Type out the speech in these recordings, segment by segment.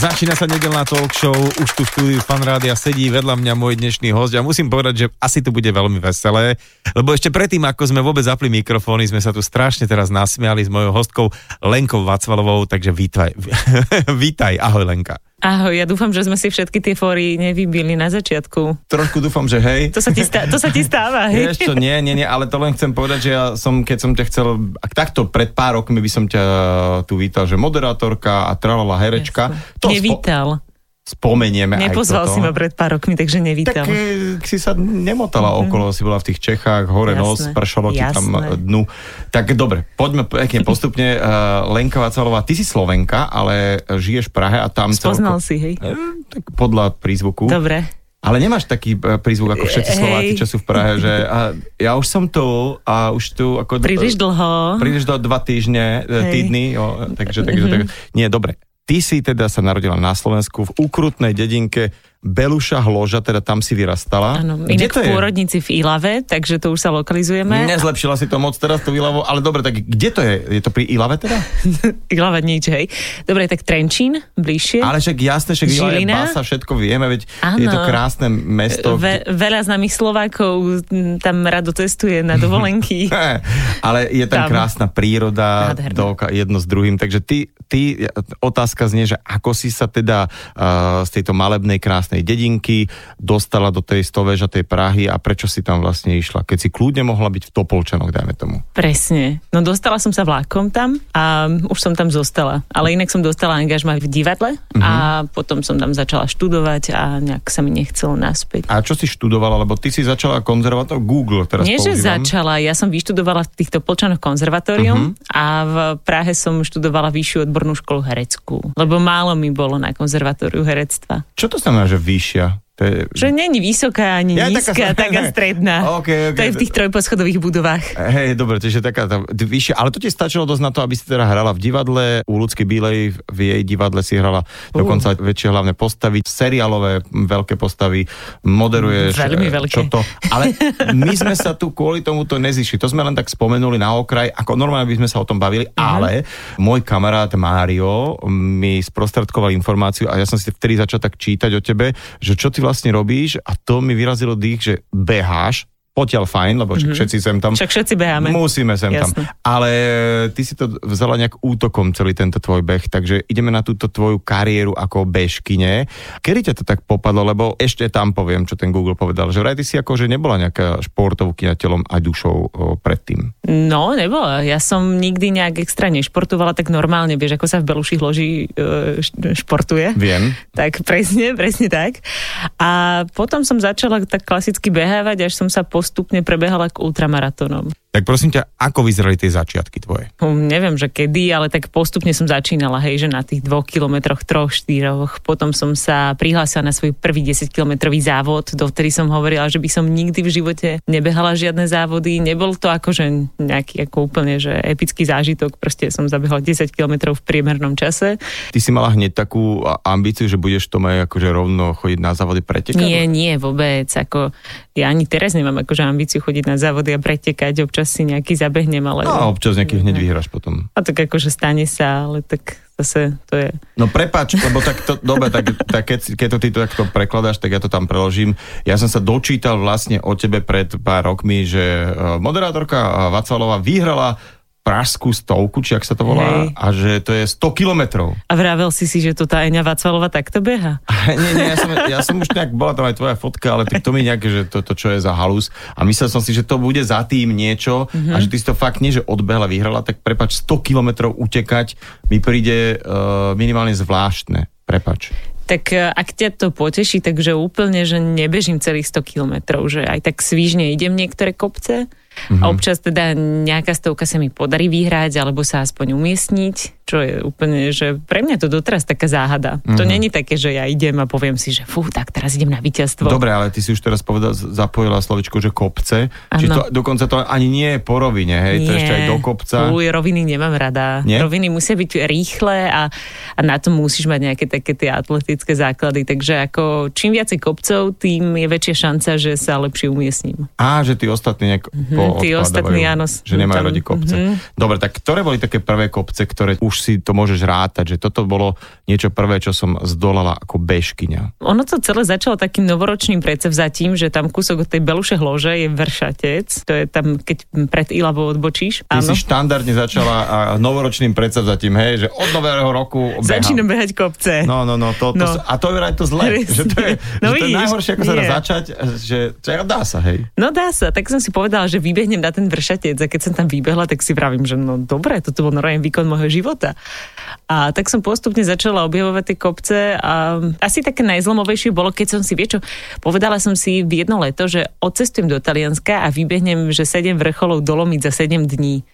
Začína sa nedelná talk show, už tu v štúdiu Fan Rádia sedí vedľa mňa môj dnešný host a musím povedať, že asi to bude veľmi veselé, lebo ešte predtým, ako sme vôbec zapli mikrofóny, sme sa tu strašne teraz nasmiali s mojou hostkou Lenkou Vacvalovou, takže vítaj, vítaj, ahoj Lenka. Ahoj, ja dúfam, že sme si všetky tie fóry nevybili na začiatku. Trošku dúfam, že hej. To sa ti, stá, to sa ti stáva, hej? Vieš čo, nie, nie, nie, ale to len chcem povedať, že ja som, keď som ťa chcel, ak takto pred pár rokmi by som ťa tu vítal, že moderátorka a tralala herečka. To Nevítal. Spomenieme Nepozval aj toto. si ma pred pár rokmi, takže nevítal. Tak e, si sa nemotala mm-hmm. okolo, si bola v tých Čechách, hore Jasné, nos, pršalo ti tam jasné. dnu. Tak dobre, poďme pekne postupne. Uh, Lenka Vacalová, ty si Slovenka, ale žiješ v Prahe a tam Spoznal celko- si, hej? Tak podľa prízvuku. Dobre. Ale nemáš taký prízvuk ako všetci. Slováci, čo sú v Prahe, že a ja už som tu a už tu ako... Príliš dlho. Príliš do dva týždne, Hej. týdny, jo, takže, takže, Mhm. takže, nie, dobre. Ty si teda sa narodila na Slovensku v ukrutnej dedinke Beluša Hloža, teda tam si vyrastala. Áno, Kde inak to v je? pôrodnici v Ilave, takže to už sa lokalizujeme. Nezlepšila si to moc teraz, to Ilavo, ale dobre, tak kde to je? Je to pri Ilave teda? Ilava nič, hej. Dobre, tak Trenčín, bližšie. Ale však jasné, však Ilava je basa, všetko vieme, veď je to krásne mesto. Ve, veľa známych Slovákov tam rado cestuje na dovolenky. Ale je tam, Tam. krásna príroda, dooka, jedno s druhým. Takže ty, ty, otázka znie, že ako si sa teda uh, z tejto malebnej krásnej dedinky dostala do tej stovežatej Prahy a prečo si tam vlastne išla? Keď si kľudne mohla byť v Topolčanoch, dajme tomu. Presne. No dostala som sa vlákom tam a už som tam zostala. Ale inak som dostala angažma v divadle Mhm. a potom som tam začala študovať a nejak sa mi nechcelo naspäť. A čo si študovala? Lebo ty si začala konzervatór Google teraz Nie, že používam. začala, ja som vyštudovala v týchto Polčanoch konzervatórium Mhm. a v Prahe som študovala vyššiu odbornú školu hereckú. Lebo málo mi bolo na konzervatóriu herectva. Čo to znamená, že vyššia? To je... Že není vysoká ani Ja, ja, taká- nízka, taká, stredná. OK, OK. To je v tých trojposchodových budovách. Hej, dobre, čiže taká tá vyššia, ale to ti stačilo dosť na to, aby si teda hrala v divadle, u Ľudsky Bílej v jej divadle si hrala Uh. dokonca väčšie hlavné postavy, seriálové veľké postavy, moderuješ. Veľmi e, veľké. Čo to? Ale my sme sa tu kvôli tomuto nezišli, to sme len tak spomenuli na okraj, ako normálne by sme sa o tom bavili, Mhm. ale môj kamarát Mário mi sprostredkoval informáciu a ja som si vtedy začal tak čítať o tebe, že čo ty vlastne robíš a to mi vyrazilo dých, že beháš, potiaľ fajn, lebo mm-hmm. všetci sem tam. Však všetci beháme. Musíme sem tam. Jasné. Ale ty si to vzala nejak útokom celý tento tvoj beh, takže ideme na túto tvoju kariéru ako bežkine. Kedy ťa to tak popadlo, lebo ešte tam poviem, čo ten Google povedal, že vraj ty si ako, že nebola nejaká športovkyňa telom a dušou o, predtým. No, nebola. Ja som nikdy nejak extra nešportovala tak normálne, vieš, ako sa v Beluši loži e, športuje. Viem. Tak presne, presne tak. A potom som začala tak klasicky behávať, až som sa postupne prebehala k ultramaratónom. Tak prosím ťa, ako vyzerali tie začiatky tvoje? Hm, Neviem, že kedy, ale tak postupne som začínala, hej, že na tých dvoch kilometroch, troch, štyroch. Potom som sa prihlásila na svoj prvý 10 kilometrový závod, dovtedy som hovorila, že by som nikdy v živote nebehala žiadne závody. Nebol to akože nejaký ako úplne, že epický zážitok, proste som zabehala 10 kilometrov v priemernom čase. Ty si mala hneď takú ambíciu, že budeš v tom aj akože rovno chodiť na závody pretekať? Nie, nie, vôbec. Ako, ja ani teraz nemám akože ambíciu chodiť na závody a pretekať, občas si nejaký zabehnem, ale... No a občas nejaký hneď vyhráš potom. A tak akože stane sa, ale tak zase to je... No prepač, lebo tak to, dobre, tak, tak keď, keď to ty takto prekladáš, tak ja to tam preložím. Ja som sa dočítal vlastne o tebe pred pár rokmi, že eh, moderátorka Vacalová vyhrala pražskú stovku, či ak sa to volá, Hej. a že to je 100 kilometrov. A vravel si si, že to tá Eňa Vacvalova takto beha? nie, nie, ja som, ja som už nejak, bola tam aj tvoja fotka, ale to mi nejak, že to, to čo je za halus. A myslel som si, že to bude za tým niečo mm-hmm. a že ty si to fakt nie, že odbehla, vyhrala, tak prepač, 100 kilometrov utekať mi príde uh, minimálne zvláštne. Prepač. Tak e, ak ťa to poteší, takže úplne, že nebežím celých 100 kilometrov, že aj tak svížne idem niektoré kopce, Mm-hmm. A občas teda nejaká stovka sa mi podarí vyhrať, alebo sa aspoň umiestniť, čo je úplne, že pre mňa to doteraz taká záhada. Mm-hmm. To není také, že ja idem a poviem si, že fú, tak teraz idem na víťazstvo. Dobre, ale ty si už teraz povedal, zapojila slovičko, že kopce. Či to, dokonca to ani nie je po rovine, hej? Nie. To ešte aj do kopca. Uj, roviny nemám rada. Nie? Roviny musia byť rýchle a, a na to musíš mať nejaké také tie atletické základy. Takže ako čím viacej kopcov, tým je väčšia šanca, že sa lepšie umiestním. Á, že tí ostatní nejak mm-hmm, Tí ostatní, áno. Že nemajú radi kopce. Mm-hmm. Dobre, tak ktoré boli také prvé kopce, ktoré už si to môžeš rátať, že toto bolo niečo prvé, čo som zdolala ako bežkyňa. Ono to celé začalo takým novoročným predsevzatím, že tam kúsok od tej Beluše hlože je vršatec, to je tam, keď pred Ilavou odbočíš. Ty áno. si štandardne začala novoročným predsavzatím, hej, že od nového roku behám. Začínam behať kopce. No, no, no, to, to, no. a to je to zle, že to je, no, že to je najhoršie, ako sa dá začať, že, že dá sa, hej. No dá sa, tak som si povedala, že vybehnem na ten vršatec a keď som tam vybehla, tak si pravím, že no dobre, toto bol normálny výkon môjho života. A tak som postupne začala objavovať tie kopce a asi také najzlomovejšie bolo, keď som si, vie čo, povedala som si v jedno leto, že odcestujem do Talianska a vybehnem, že 7 vrcholov dolomiť za 7 dní.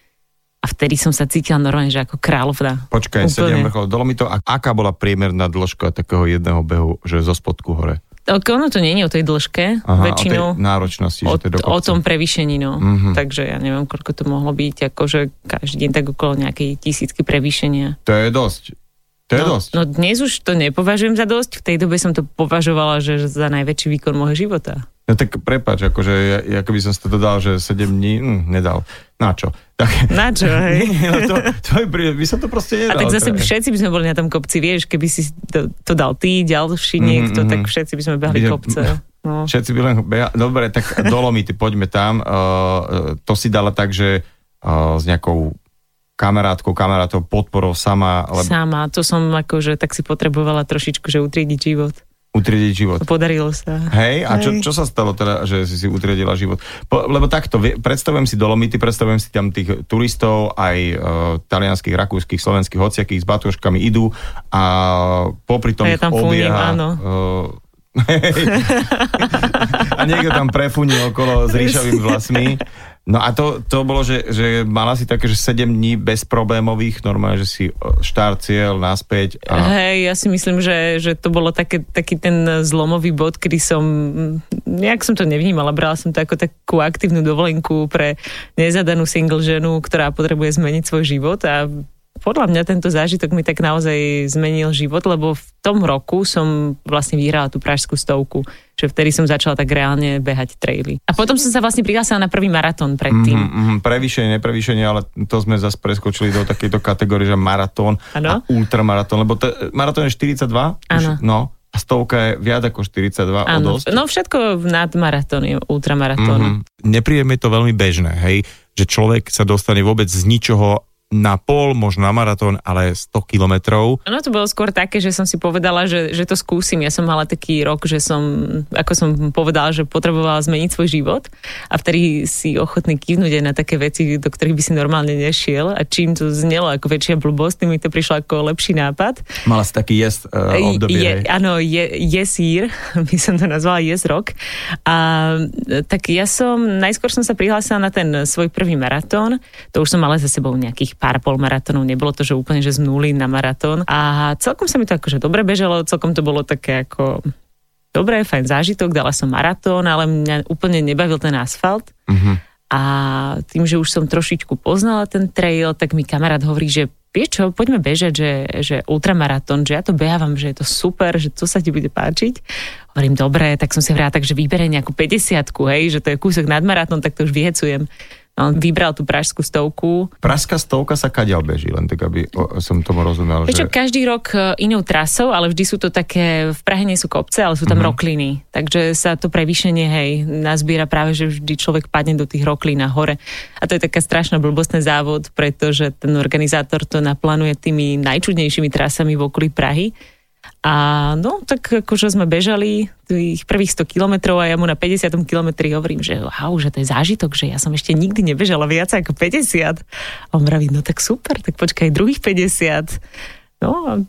A vtedy som sa cítila normálne, že ako kráľovna. Počkaj, Úplne. 7 vrcholov dolomitov. A aká bola priemerná dĺžka takého jedného behu, že zo spodku hore? Ono to je o tej dĺžke, Aha, väčšinou. O tej náročnosti, o, že to O tom prevýšení, no. Mm-hmm. Takže ja neviem, koľko to mohlo byť, akože každý deň tak okolo nejakej tisícky prevýšenia. To je dosť. To je no, dosť. No dnes už to nepovažujem za dosť, v tej dobe som to považovala, že za najväčší výkon môjho života. No tak prepač, akože ja, ja keby som si to dodal, že 7 dní, hm, nedal. Na čo? Tak, na čo, hej? no to, to je, by som to proste nedal. A tak zase teda. všetci by sme boli na tom kopci, vieš, keby si to, to dal ty, ďalší niekto, mm-hmm. tak všetci by sme behali by, kopce. No. Všetci by len behali. Dobre, tak Dolomity, poďme tam. Uh, to si dala tak, že uh, s nejakou kamarátkou, kamarátov podporou sama. Lebo... Sama, to som akože tak si potrebovala trošičku, že utriediť život utriediť život. Podarilo sa. Hej, a čo, čo sa stalo teda, že si si utriedila život? Po, lebo takto, predstavujem si Dolomity, predstavujem si tam tých turistov, aj uh, talianských, rakúskych, slovenských, hociakých s batoškami idú a popri tom a ja tam obieha, fúnim, áno. Uh, a niekto tam prefuní okolo s ríšavými vlasmi. No a to, to bolo, že, že mala si také, že 7 dní bez problémových, normálne, že si štart, cieľ, naspäť. A... Hej, ja si myslím, že, že to bolo také, taký ten zlomový bod, kedy som, nejak som to nevnímala, brala som to ako takú aktívnu dovolenku pre nezadanú single ženu, ktorá potrebuje zmeniť svoj život a podľa mňa tento zážitok mi tak naozaj zmenil život, lebo v tom roku som vlastne vyhrala tú pražskú stovku, že vtedy som začala tak reálne behať traily. A potom som sa vlastne prihlásila na prvý maratón predtým. Mm, mm, prevýšenie, neprevýšenie, ale to sme zase preskočili do takejto kategórie, že maratón a ultramaratón, lebo to, maratón je 42, už, no, a stovka je viac ako 42 Áno, dosť. No všetko nad maratón je ultramaratón. Mm-hmm. Nepríjeme to veľmi bežné, hej, že človek sa dostane vôbec z ničoho na pol, možno na maratón, ale 100 kilometrov. No to bolo skôr také, že som si povedala, že, že to skúsim. Ja som mala taký rok, že som, ako som povedala, že potrebovala zmeniť svoj život a vtedy si ochotný kývnuť aj na také veci, do ktorých by si normálne nešiel a čím to znelo ako väčšia blbosť, mi to prišlo ako lepší nápad. Mala si taký yes uh, obdobie. Je, áno, je, yes year, by som to nazvala yes rok. A tak ja som, najskôr som sa prihlásila na ten svoj prvý maratón, to už som mala za sebou nejakých pár polmaratónov, nebolo to, že úplne, že z nuly na maratón. A celkom sa mi to akože dobre bežalo, celkom to bolo také ako dobré, fajn zážitok, dala som maratón, ale mňa úplne nebavil ten asfalt. Uh-huh. A tým, že už som trošičku poznala ten trail, tak mi kamarát hovorí, že vieš čo, poďme bežať, že, že ultramaratón, že ja to behávam, že je to super, že to sa ti bude páčiť. Hovorím, dobre, tak som si hovorila tak, že vybere nejakú 50 hej, že to je kúsok nad maratón, tak to už vyhecujem. On vybral tú pražskú stovku. Pražská stovka sa kadiaľ beží, len tak, aby som tomu rozumel. Prečo že... každý rok e, inou trasou, ale vždy sú to také, v Prahe nie sú kopce, ale sú tam mm-hmm. rokliny. Takže sa to prevýšenie, hej, nazbiera práve, že vždy človek padne do tých roklín na hore. A to je taká strašná blbostný závod, pretože ten organizátor to naplánuje tými najčudnejšími trasami v okolí Prahy a no, tak akože sme bežali tých prvých 100 kilometrov a ja mu na 50 kilometri hovorím, že wow, že to je zážitok, že ja som ešte nikdy nebežala viac ako 50. A on vraví, no tak super, tak počkaj, druhých 50. No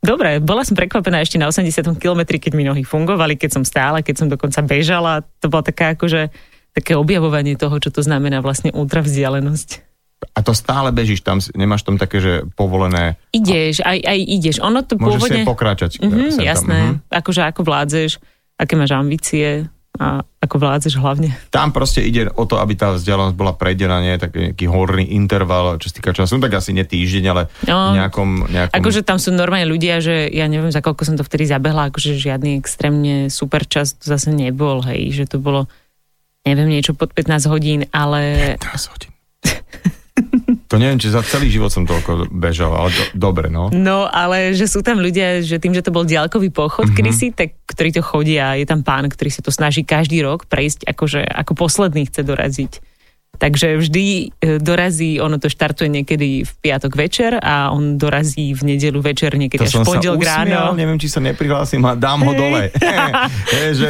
Dobre, bola som prekvapená ešte na 80 kilometri, keď mi nohy fungovali, keď som stála, keď som dokonca bežala. To bola taká akože také objavovanie toho, čo to znamená vlastne ultravzdialenosť. A to stále bežíš tam, nemáš tam také, že povolené... Ideš, aj, aj ideš. Ono to Môžeš pôvodne... si pokračať. Mm-hmm, jasné, mm-hmm. akože ako vládzeš, aké máš ambície a ako vládzeš hlavne. Tam proste ide o to, aby tá vzdialenosť bola prejdená, nie taký nejaký horný interval, čo sa týka času, tak asi nie týždeň, ale no, nejakom, nejakom... Akože tam sú normálne ľudia, že ja neviem, za koľko som to vtedy zabehla, akože žiadny extrémne super čas to zase nebol, hej, že to bolo neviem, niečo pod 15 hodín, ale... 15 hodín. To neviem, či za celý život som toľko bežal, ale do, dobre, no. No, ale že sú tam ľudia, že tým, že to bol diaľkový pochod mm-hmm. kedysi, tak ktorí to chodia, je tam pán, ktorý sa to snaží každý rok prejsť, akože ako posledný chce doraziť. Takže vždy e, dorazí, ono to štartuje niekedy v piatok večer a on dorazí v nedelu večer, niekedy to až pondelok ráno. neviem, či sa neprihlásim a dám ho dole. je, že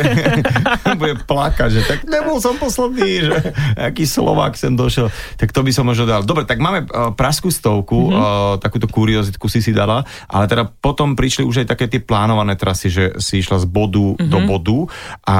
bude plakať, že tak nebol som posledný, že aký Slovák sem došiel. Tak to by som možno dal. Dobre, tak máme uh, praskú stovku, mm-hmm. uh, takúto kuriozitku si si dala, ale teda potom prišli už aj také tie plánované trasy, že si išla z bodu mm-hmm. do bodu a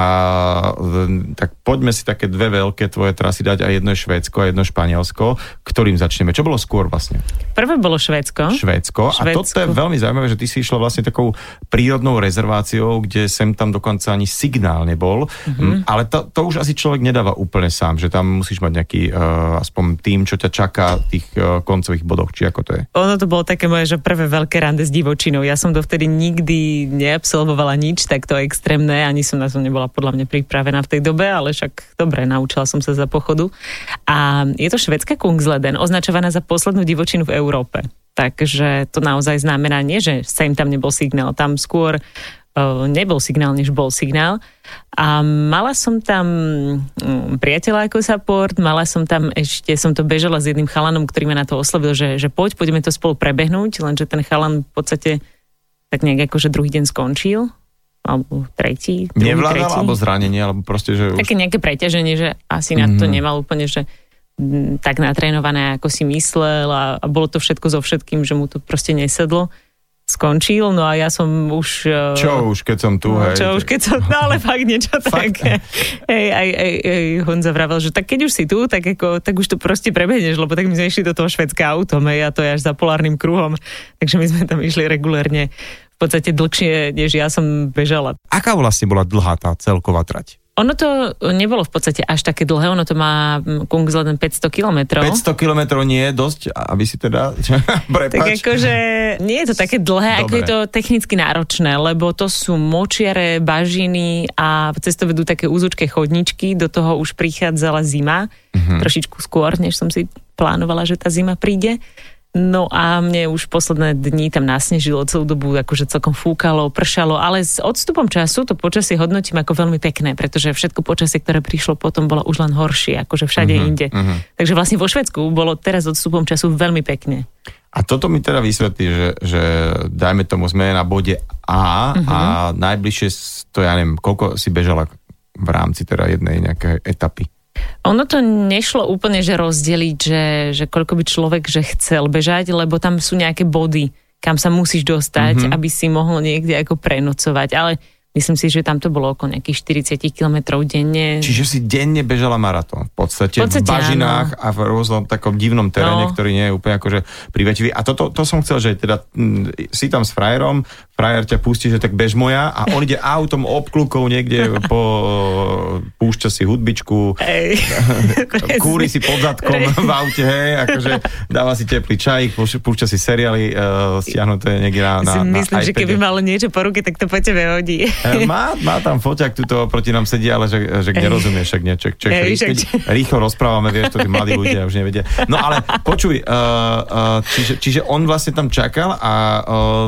tak poďme si také dve veľké tvoje trasy dať a jedno je Švédsko a jedno Španielsko. Ktorým začneme? Čo bolo skôr vlastne? Prvé bolo Švédsko. Švédsko. A toto je veľmi zaujímavé, že ty si išla vlastne takou prírodnou rezerváciou, kde sem tam dokonca ani signál nebol. Mm-hmm. Ale to, to už asi človek nedáva úplne sám, že tam musíš mať nejaký uh, aspoň tým, čo ťa čaká v tých uh, koncových bodoch, či ako to je? Ono to bolo také moje, že prvé veľké rande s divočinou. Ja som dovtedy nikdy neabsolvovala nič takto extrémne, ani som na to nebola podľa mňa pripravená v tej dobe, ale však dobre, naučila som sa za pochodu. A je to švedská Kungsleden, označovaná za poslednú divočinu v Európe. Takže to naozaj znamená nie, že sa im tam nebol signál, tam skôr uh, nebol signál, než bol signál. A mala som tam um, priateľa ako support, mala som tam ešte, som to bežala s jedným chalanom, ktorý ma na to oslovil, že, že poď, poďme to spolu prebehnúť, lenže ten chalan v podstate tak nejak akože druhý deň skončil, alebo tretí. Nevládal, tretí. alebo zranenie, alebo proste, že už... Také nejaké preťaženie, že asi mm-hmm. na to mhm. nemal úplne, že tak natrénované, ako si myslel a, a bolo to všetko so všetkým, že mu to proste nesedlo skončil, no a ja som už... E, čo už, keď som tu, no, hej. Čo už, keď som, no ale fakt niečo fakt? také. Hej, aj, aj, aj Honza vravel, že tak keď už si tu, tak, ako, tak už to proste prebehneš, lebo tak my sme išli do toho švedského autom, hej, a to je až za polárnym kruhom, takže my sme tam išli regulérne podstate dlhšie, než ja som bežala. Aká vlastne bola dlhá tá celková trať? Ono to nebolo v podstate až také dlhé, ono to má Kungsleden 500 kilometrov. 500 kilometrov nie je dosť, aby si teda... tak akože nie je to také dlhé, Dobre. ako je to technicky náročné, lebo to sú močiare, bažiny a cez to vedú také úzučké chodničky, do toho už prichádzala zima, uh-huh. trošičku skôr, než som si plánovala, že tá zima príde. No a mne už posledné dni tam nasnežilo celú dobu, akože celkom fúkalo, pršalo, ale s odstupom času to počasie hodnotím ako veľmi pekné, pretože všetko počasie, ktoré prišlo potom, bolo už len horšie, akože všade uh-huh, inde. Uh-huh. Takže vlastne vo Švedsku bolo teraz odstupom času veľmi pekne. A toto mi teda vysvetlí, že, že dajme tomu, sme na bode A uh-huh. a najbližšie to ja neviem, koľko si bežala v rámci teda jednej nejakej etapy? Ono to nešlo úplne, že rozdeliť, že, že koľko by človek že chcel bežať, lebo tam sú nejaké body, kam sa musíš dostať, mm-hmm. aby si mohol niekde ako prenocovať. Ale Myslím si, že tam to bolo okolo nejakých 40 km denne. Čiže si denne bežala maratón v podstate, v, podstate, v bažinách áno. a v rôznom takom divnom teréne, no. ktorý nie je úplne akože privetivý. A toto to som chcel, že teda m, si tam s frajerom, frajer ťa pustí, že tak bež moja a on ide autom obklukou niekde po, púšťa si hudbičku, Ej, kúri si pod zadkom v aute, hej, akože dáva si teplý čaj, púšťa si seriály uh, stiahnuté niekde na, na, Myslím, na že keby mal niečo po ruke, tak to po tebe hodí. Má, má tam foťak, tuto proti nám sedí, ale že, že nerozumieš, však nie, ček, ček, Ej, keď rýchlo rozprávame, vieš, to tí mladí ľudia už nevedia. No ale počuj, uh, uh, čiže, čiže on vlastne tam čakal a uh,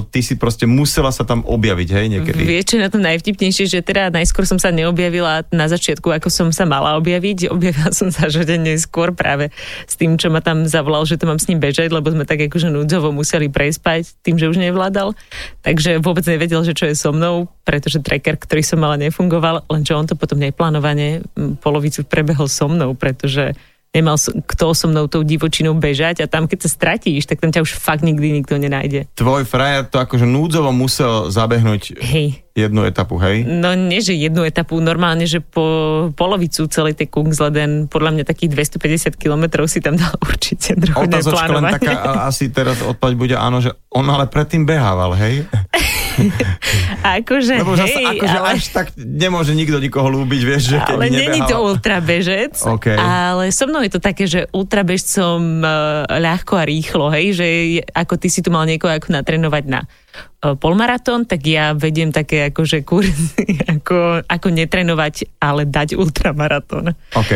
ty si proste musela sa tam objaviť, hej, niekedy. Vieš, čo na tom najvtipnejšie, že teda najskôr som sa neobjavila na začiatku, ako som sa mala objaviť. Objavila som sa že deň neskôr práve s tým, čo ma tam zavolal, že to mám s ním bežať, lebo sme tak akože núdzovo museli prespať tým, že už nevládal. Takže vôbec nevedel, že čo je so mnou, pretože tracker, ktorý som mala, nefungoval, lenže on to potom neplánovane polovicu prebehol so mnou, pretože nemal kto so mnou tou divočinou bežať a tam, keď sa stratíš, tak tam ťa už fakt nikdy nikto nenájde. Tvoj frajer to akože núdzovo musel zabehnúť Hej. jednu etapu, hej? No nie, že jednu etapu, normálne, že po polovicu celej tej Kungsleden, podľa mňa takých 250 kilometrov si tam dal určite drobné Otázočka len taká, asi teraz odpoveď bude áno, že on ale predtým behával, hej? akože, Lebo zase hej, akože ale... až tak nemôže nikto nikoho ľúbiť, vieš, že ale není to ultrabežec, OK. ale so mnou je to také, že ultrabežcom uh, ľahko a rýchlo, hej, že ako ty si tu mal niekoho ako natrénovať na uh, polmaratón, tak ja vediem také akože kurzy, ako, ako netrénovať, ale dať ultramaratón. OK.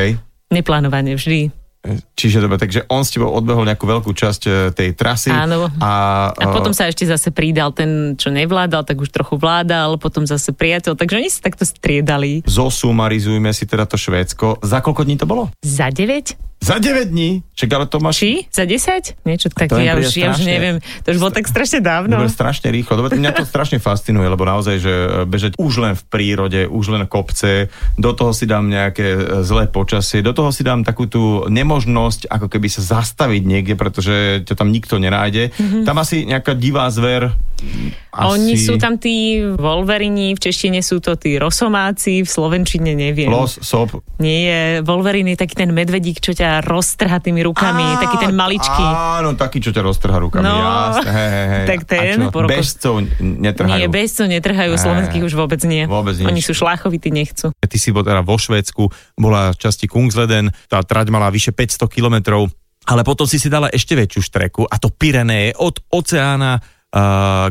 Neplánovanie vždy. Čiže dobre, takže on s tebou odbehol nejakú veľkú časť e, tej trasy. Áno. A, A potom sa ešte zase pridal ten, čo nevládal, tak už trochu vládal, potom zase priateľ, takže oni sa takto striedali. Zosumarizujme si teda to Švédsko. Za koľko dní to bolo? Za 9? Za 9 dní? Čak, ale to máš... Či? Za 10? Niečo také, ja už, ja už neviem. To už bolo tak strašne dávno. Dobre, strašne rýchlo. Dobre, mňa to strašne fascinuje, lebo naozaj, že e, bežať už len v prírode, už len kopce, do toho si dám nejaké e, zlé počasie, do toho si dám takú tú nemožnosť, ako keby sa zastaviť niekde, pretože ťa tam nikto nenájde. Mm-hmm. Tam asi nejaká divá zver. Asi... Oni sú tam tí Wolverini, v češtine sú to tí Rosomáci, v slovenčine neviem. Los, sop. Nie, Wolverine je taký ten medvedík, čo ťa roztrha tými rukami, Á, taký ten maličký. Áno, taký, čo ťa roztrhá rukami. No, jasne, hej, hej, hej. tak ten, A čo, bežcov netrhajú. Nie, bezco netrhajú, Né, slovenských už vôbec nie. vôbec nič. Oni sú šláchovití, nechcú. Ty si bol teda vo Švédsku, bola v časti Kungsleden, tá trať mala vyše 500 kilometrov, ale potom si si dala ešte väčšiu štreku a to Pyreneje od oceána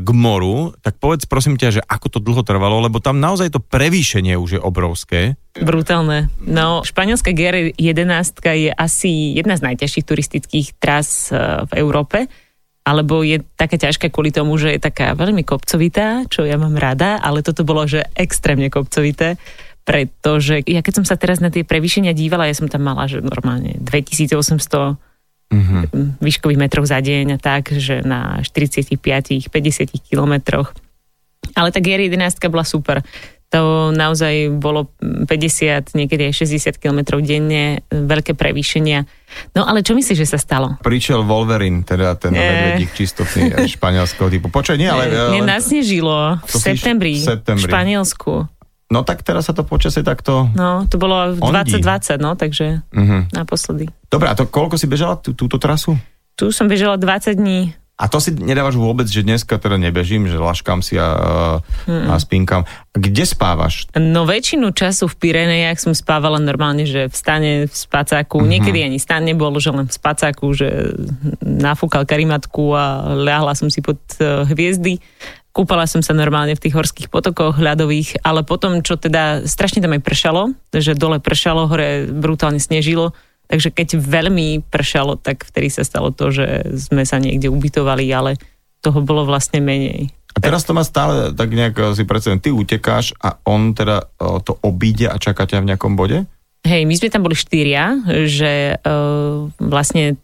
k moru, tak povedz prosím ťa, že ako to dlho trvalo, lebo tam naozaj to prevýšenie už je obrovské. Brutálne. No, španielská GR11 je asi jedna z najťažších turistických tras eh, v Európe, alebo je taká ťažká kvôli tomu, že je taká veľmi kopcovitá, čo ja mám rada, ale toto bolo, že extrémne kopcovité, pretože ja keď som sa teraz na tie prevýšenia dívala, ja som tam mala, že normálne 2800 mm-hmm. výškových metrov za deň a tak, že na 45-50 kilometroch. Ale tá GR11 bola super. To naozaj bolo 50, niekedy aj 60 km denne, veľké prevýšenia. No ale čo myslíš, že sa stalo? Prišiel Wolverine, teda ten Nie. medvedík čistotný eh, španielského typu. Počkaj, nie, ale... eh, Mne len- nasnežilo v septembri, v septembri. v Španielsku. No tak teraz sa to počasie takto... No, to bolo v Ondí. 2020, no, takže Mhm. naposledy. Dobre, a to koľko si bežala tú, túto trasu? Tu som bežala 20 dní. A to si nedávaš vôbec, že dneska teda nebežím, že laškám si a, a spínkam. Kde spávaš? No väčšinu času v Pyrenejach som spávala normálne, že v stane, v spacáku. Mhm. Mm-hmm. Niekedy ani stan nebol, že len v spacáku, že nafúkal karimatku a ľahla som si pod eh, hviezdy. Kúpala som sa normálne v tých horských potokoch ľadových, ale potom, čo teda strašne tam aj pršalo, že dole pršalo, hore brutálne snežilo, takže keď veľmi pršalo, tak vtedy sa stalo to, že sme sa niekde ubytovali, ale toho bolo vlastne menej. A teraz to má stále tak nejak si predstavím, ty utekáš a on teda to obíde a čaká ťa v nejakom bode? Hej, my sme tam boli štyria, že uh, vlastne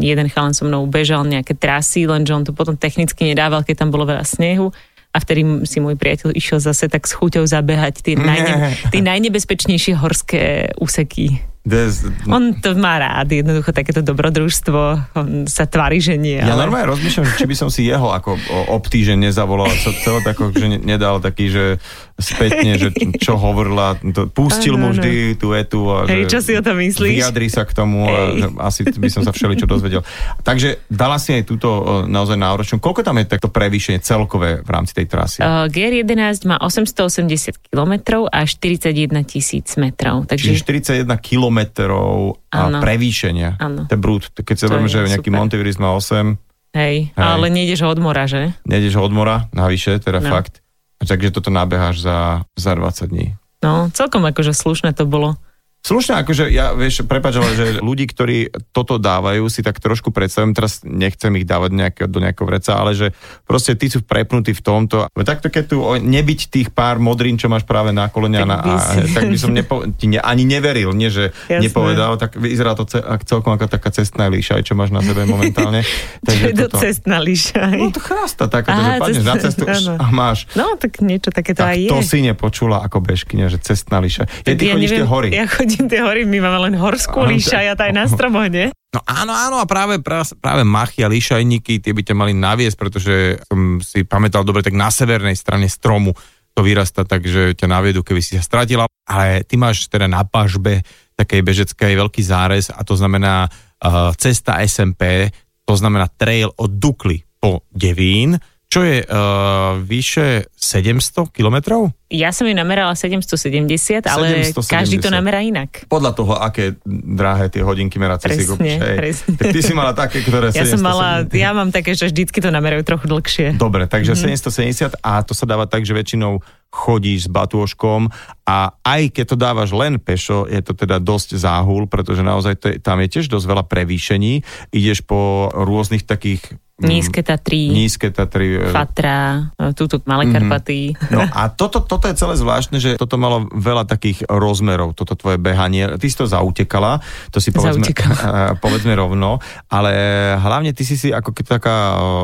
jeden chalan so mnou bežal nejaké trasy, lenže on to potom technicky nedával, keď tam bolo veľa snehu a vtedy si môj priateľ išiel zase tak s chuťou zabehať tie, najne, tie najnebezpečnejšie horské úseky. Des, On to má rád, jednoducho takéto dobrodružstvo, on sa tvári, že nie. ja ale... normálne rozmýšľam, že či by som si jeho ako o- ob týždeň nezavolal, co- celé tako, že ne- nedal taký, že spätne, že čo hovorila, to, pustil mu Áno, áno. vždy tú etu a Hej, že čo si o tom myslíš? vyjadri sa k tomu a Hej. že asi by som sa všeličo dozvedel. Takže dala si aj túto naozaj náročnú. Koľko tam je takto prevýšenie celkové v rámci tej trasy? Uh, GR11 má 880 km a 41 tisíc metrov. Takže Čiže 41 kilometrov a Áno. prevýšenia. Áno. To je brút. Keď sa To viem, že nejaký. Montevideo má 8, Hej, Hej. ale nejdeš od mora, že? nejdeš od mora, navyše, teda No. fakt. Takže toto nabeháš za, za 20 dní. No, celkom akože slušné to bolo. Slušne, akože ja, vieš, prepáč, ale že ľudí, ktorí toto dávajú, si tak trošku predstavím, teraz nechcem ich dávať nejaké, do nejakého vreca, ale že proste tí sú prepnutí v tomto. Takto, keď tu nebyť tých pár modrín, čo máš práve na kolene, Tak na, by a, si- tak by som nepo, ti ne, ani neveril, nie, že Jasné. nepovedal, tak vyzerá to ce, celkom ako taká cestná líša, čo máš na sebe momentálne. To je toto- cestná liša. No to chrasta taká, že Aha, padneš na cestná- cestu áno. a máš. No, tak niečo také to Tak aj je. to si nepočula ako bežkyňa, že cestná liša. Je, ty chodíš tie hory. Ja chodím vidím tie hory, my máme len horskú líšaj a tá je na stromoch, nie? No áno, áno a práve, práve machy a líšajníky, tie by ťa mali naviesť, pretože som si pamätal dobre, tak na severnej strane stromu to vyrasta, takže ťa naviedu, keby si sa stratila. Ale ty máš teda na pažbe takej bežeckej veľký zárez a to znamená uh, cesta SMP, to znamená trail od Dukly po Devín, čo je uh, vyše 700 kilometrov? Ja som ju namerala 770, ale 770. každý to namerá inak. Podľa toho, aké drahé tie hodinky meracie si kúpiš. Ty si mala také, ktoré ja 770. Som mala, ja mám také, že vždycky to namerajú trochu dlhšie. Dobre, takže mm-hmm. 770 a to sa dáva tak, že väčšinou chodíš s batôžkom a aj keď to dávaš len pešo, je to teda dosť záhul, pretože naozaj to je, tam je tiež dosť veľa prevýšení. Ideš po rôznych takých Nízke Tatry. Nízke Tatry. E, Fatra, e, túto Malé mhm. Karpaty. Mm-hmm. No a toto, toto je celé zvláštne, že toto malo veľa takých rozmerov, toto tvoje behanie. Ty si to zautekala, to si povedzme, povedzme rovno, ale hlavne ty si si ako keď taká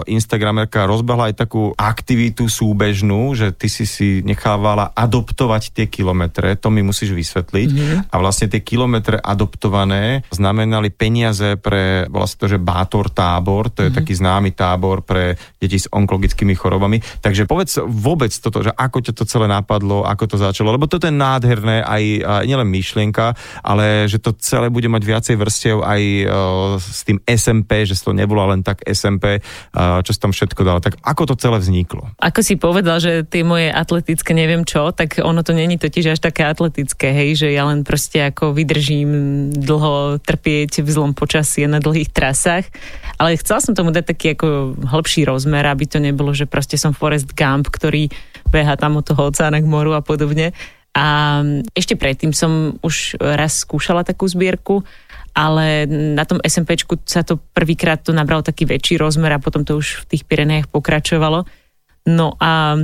Instagramerka rozbehla aj takú aktivitu súbežnú, že ty si si nechávala adoptovať tie kilometre, to mi musíš vysvetliť. Mm-hmm. A vlastne tie kilometre adoptované znamenali peniaze pre, vlastne to, že Bátor tábor, to je mm-hmm. taký známy známy tábor pre deti s onkologickými chorobami. Takže povedz vôbec toto, že ako ťa to celé napadlo, ako to začalo, lebo toto je nádherné aj, aj nielen myšlienka, ale že to celé bude mať viacej vrstiev aj uh, s tým SMP, že to nebola len tak SMP, uh, čo si tam všetko dal. Tak ako to celé vzniklo? Ako si povedal, že tie moje atletické neviem čo, tak ono to není totiž až také atletické, hej, že ja len proste ako vydržím dlho trpieť v zlom počasí na dlhých trasách. Ale chcela som tomu dať taký ako hĺbší rozmer, aby to nebolo, že proste som Forest Gump, ktorý beha tam od toho oceána k moru a podobne. A ešte predtým som už raz skúšala takú zbierku, ale na tom SMPčku sa to prvýkrát to nabralo taký väčší rozmer a potom to už v tých Pirenejach pokračovalo. No a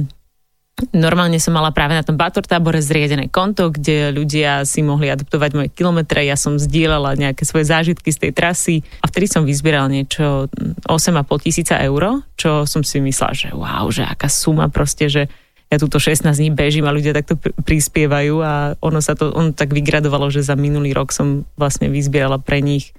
Normálne som mala práve na tom Bator tábore zriedené konto, kde ľudia si mohli adoptovať moje kilometre, ja som zdieľala nejaké svoje zážitky z tej trasy a vtedy som vyzbierala niečo 8,5 tisíca eur, čo som si myslela, že wow, že aká suma proste, že ja túto 16 dní bežím a ľudia takto pr- prispievajú a ono sa to, ono tak vygradovalo, že za minulý rok som vlastne vyzbierala pre nich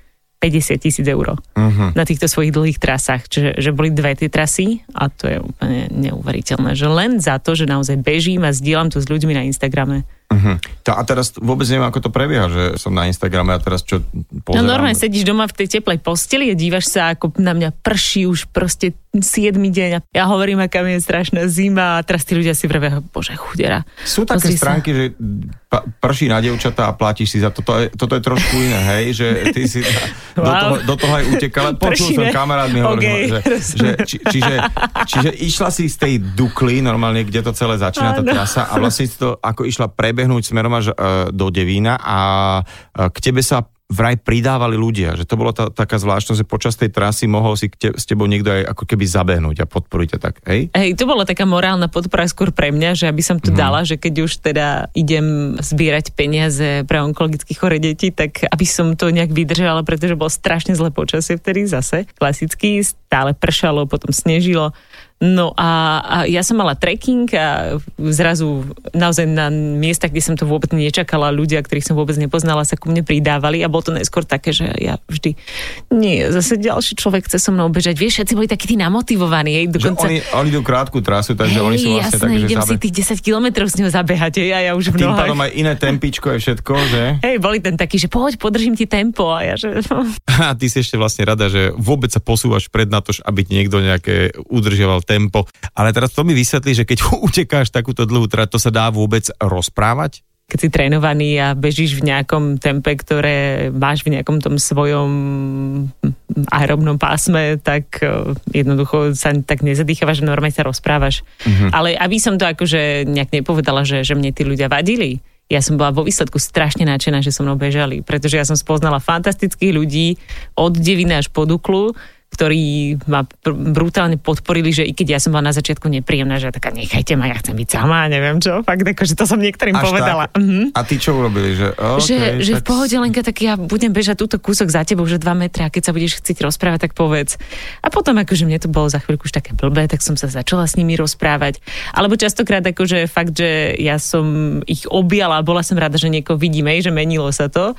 50 tisíc eur uh-huh. na týchto svojich dlhých trasách. Čiže že boli dve tie trasy a to je úplne neuveriteľné, že len za to, že naozaj bežím a zdieľam to s ľuďmi na Instagrame, Uh-huh. a teraz vôbec neviem, ako to prebieha, že som na Instagrame a teraz čo pozerám. No normálne sedíš doma v tej teplej posteli a dívaš sa, ako na mňa prší už proste 7 deň ja hovorím, aká mi je strašná zima a teraz tí ľudia si vravia, bože, chudera. Sú také Pozri stránky, sa. že prší na dievčatá a platíš si za to. Toto je, toto je trošku iné, hej, že ty si wow. do, toho, do toho aj utekala. Počul som, kamarát mi hovoril, okay. že, že či, čiže, čiže išla si z tej Dukly, normálne, kde to celé začína, tá trasa a vlastne si to ako išla prebehnúť smerom až uh, do Devína a uh, k tebe sa vraj pridávali ľudia, že to bola tá, taká zvláštnosť, že počas tej trasy mohol si te, s tebou niekto aj ako keby zabehnúť a podporiť ťa tak, hej? Hej, to bola taká morálna podpora skôr pre mňa, že aby som to mm. dala, že keď už teda idem zbierať peniaze pre onkologicky chore deti, tak aby som to nejak vydržala, pretože bolo strašne zlé počasie vtedy zase, klasicky, stále pršalo, potom snežilo No a, a ja som mala trekking a zrazu naozaj na miestach, kde som to vôbec nečakala, ľudia, ktorých som vôbec nepoznala, sa ku mne pridávali a bolo to najskôr také, že ja vždy, nie, zase ďalší človek chce so mnou bežať. Vieš, všetci boli takí tí namotivovaní. Hej, dokonca... Že oni, oni idú krátku trasu, takže hej, oni sú vlastne jasné, také, idem zabe... si tých 10 kilometrov s ňou zabehať hej, a ja už v Tým pádom aj iné tempičko je všetko, že? Hej, boli ten taký, že poď, podržím ti tempo a ja že... A ty si ešte vlastne rada, že vôbec sa posúvaš pred na to, aby ti niekto nejaké udržiaval tempo. Ale teraz to mi vysvetlí, že keď utekáš takúto dlhú trať, to sa dá vôbec rozprávať? keď si trénovaný a bežíš v nejakom tempe, ktoré máš v nejakom tom svojom aerobnom pásme, tak e, jednoducho sa tak nezadýchávaš, že normálne sa rozprávaš. Mm-hmm. Ale aby som to akože nejak nepovedala, že, že mne tí ľudia vadili, ja som bola vo výsledku strašne nadšená, že so mnou bežali, pretože ja som spoznala fantastických ľudí od Deviny až po Duklu, ktorí ma brutálne podporili, že i keď ja som bola na začiatku nepríjemná, že taká nechajte ma, ja chcem byť sama, neviem čo, fakt ako, že to som niektorým Až povedala. tak? Mhm. A ty čo urobili? Že, okay, že, že v tak- pohode Lenka, tak ja budem bežať túto kúsok za tebou, že 2 metre a keď sa budeš chcieť rozprávať, tak povedz. A potom akože mne to bolo za chvíľku už také blbé, tak som sa začala s nimi rozprávať. Alebo častokrát akože fakt, že ja som ich objala bola som rada, že niekoho vidíme, že menilo sa to.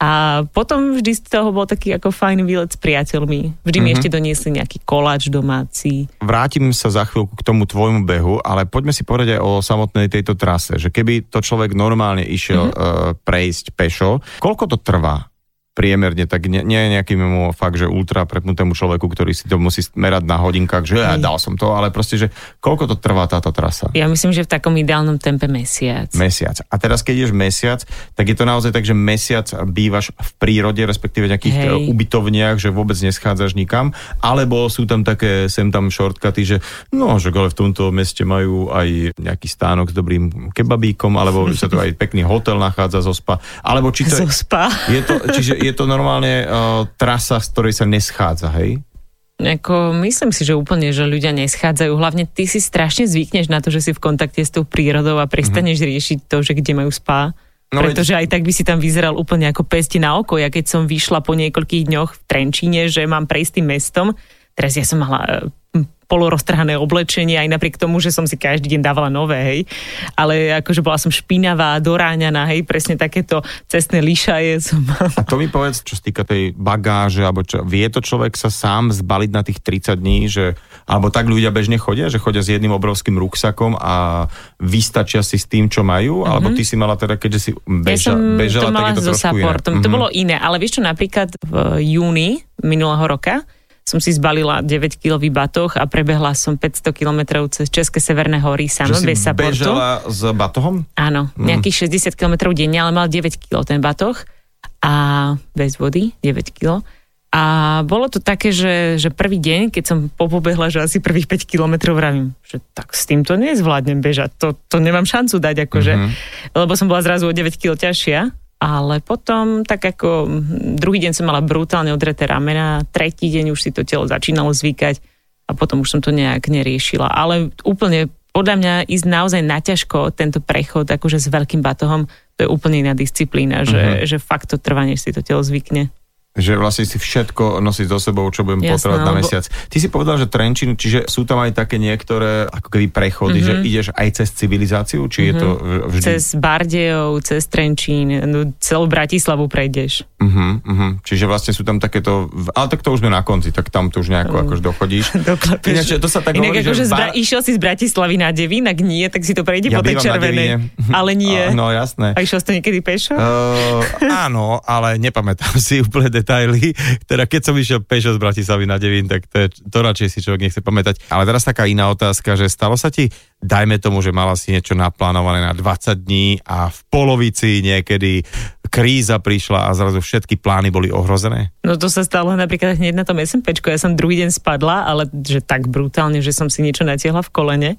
A potom vždy z toho bol taký ako fajn výlet s priateľmi. Vždy mi ešte doniesli nejaký koláč domáci. Vrátim sa za chvíľku k tomu tvojmu behu, ale poďme si povedať aj o samotnej tejto trase, že keby to človek normálne išiel mm-hmm. uh, prejsť pešo, koľko to trvá? Priemerne, tak nie, nie nejakému fakt, že ultra prepnutému človeku, ktorý si to musí merať na hodinkách, že ja dal som to, ale proste, že koľko to trvá táto trasa? Ja myslím, že v takom ideálnom tempe mesiac. Mesiac. A teraz, keď ideš mesiac, tak je to naozaj tak, že mesiac bývaš v prírode, respektíve v nejakých Hej. Hej. ubytovniach, že vôbec neschádzaš nikam, alebo sú tam také, sem tam shortcuty, že no, že ale v tomto meste majú aj nejaký stánok s dobrým kebabíkom, alebo sa tu aj pekný hotel nachádza zo spa, alebo či to Zo spa. je to, čiže je to normálne uh, trasa, z ktorej sa neschádza, hej? Ako, myslím si, že úplne, že ľudia neschádzajú. Hlavne ty si strašne zvykneš na to, že si v kontakte s tou prírodou a prestaneš mm-hmm. riešiť to, že kde majú spá. No Pretože aj tak by si tam vyzeral úplne ako pesti na oko. Ja keď som vyšla po niekoľkých dňoch v Trenčíne, že mám prejsť tým mestom, teraz ja som mala e, poloroztrhané oblečenie, aj napriek tomu, že som si každý deň dávala nové, hej. Ale akože bola som špinavá, doráňaná, hej, presne takéto cestné lišaje som. A to mi povedz, čo sa týka tej bagáže, alebo čo, vie to človek sa sám zbaliť na tých 30 dní, že, alebo tak ľudia bežne chodia, že chodia s jedným obrovským ruksakom a vystačia si s tým, čo majú, mm-hmm. alebo ty si mala teda, keďže si Ja beža, som bežala, to mala tak je to so trošku iné. To Mhm. bolo iné, ale vieš čo, napríklad v júni minulého roka som si zbalila 9-kilový batoh a prebehla som 500 kilometrov cez České Severné hory sama, Že bez supportu. bežala s batohom? Áno, nejakých 60 km denne, ale mal 9 kg ten batoh a bez vody 9 kg. A bolo to také, že, že prvý deň, keď som popobehla, že asi prvých 5 kilometrov vravím, že tak s týmto nezvládnem bežať, to, to nemám šancu dať, akože, mm-hmm. lebo som bola zrazu o 9 kg ťažšia. Ale potom, tak ako hm, druhý deň som mala brutálne odreté ramena, tretí deň už si to telo začínalo zvykať a potom už som to nejak neriešila. Ale úplne podľa mňa ísť naozaj naťažko tento prechod akože s veľkým batohom, to je úplne iná disciplína, že, že fakt to trvá, než si to telo zvykne. Že vlastne si všetko nosiť so sebou, čo budem Jasné, potrebovať na mesiac. Ty si povedal, že Trenčín, čiže sú tam aj také niektoré ako keby prechody, mm-hmm. že ideš aj cez civilizáciu, či mm-hmm. je to vždy... Mhm. Cez Bardejov, cez Trenčín, no, celú Bratislavu prejdeš. Uh-huh, uh-huh. Čiže vlastne sú tam takéto, ale tak to už sme na konci, tak tam to už nejako akože dochodíš. Doklepeš. Ináč, to sa tak Inak hovorí, akože že z Bra- ba- išiel si z Bratislavy na Devín, ak nie, tak si to prejde Ja po tej červenej. Ale nie. A, no jasné. A išiel si to niekedy pešo? Uh, áno, ale nepamätám si úplne detaily. Teda keď som išiel pešo z Bratislavy na Devín, tak to, je, to radšej si človek nechce pamätať. Ale teraz taká iná otázka, že stalo sa ti, dajme tomu, že mala si niečo naplánované na 20 dní a v polovici niekedy kríza prišla a zrazu všetky plány boli ohrozené? No to sa stalo napríklad hneď na tom SMPčku. Ja som druhý deň spadla, ale že tak brutálne, že som si niečo natiahla v kolene.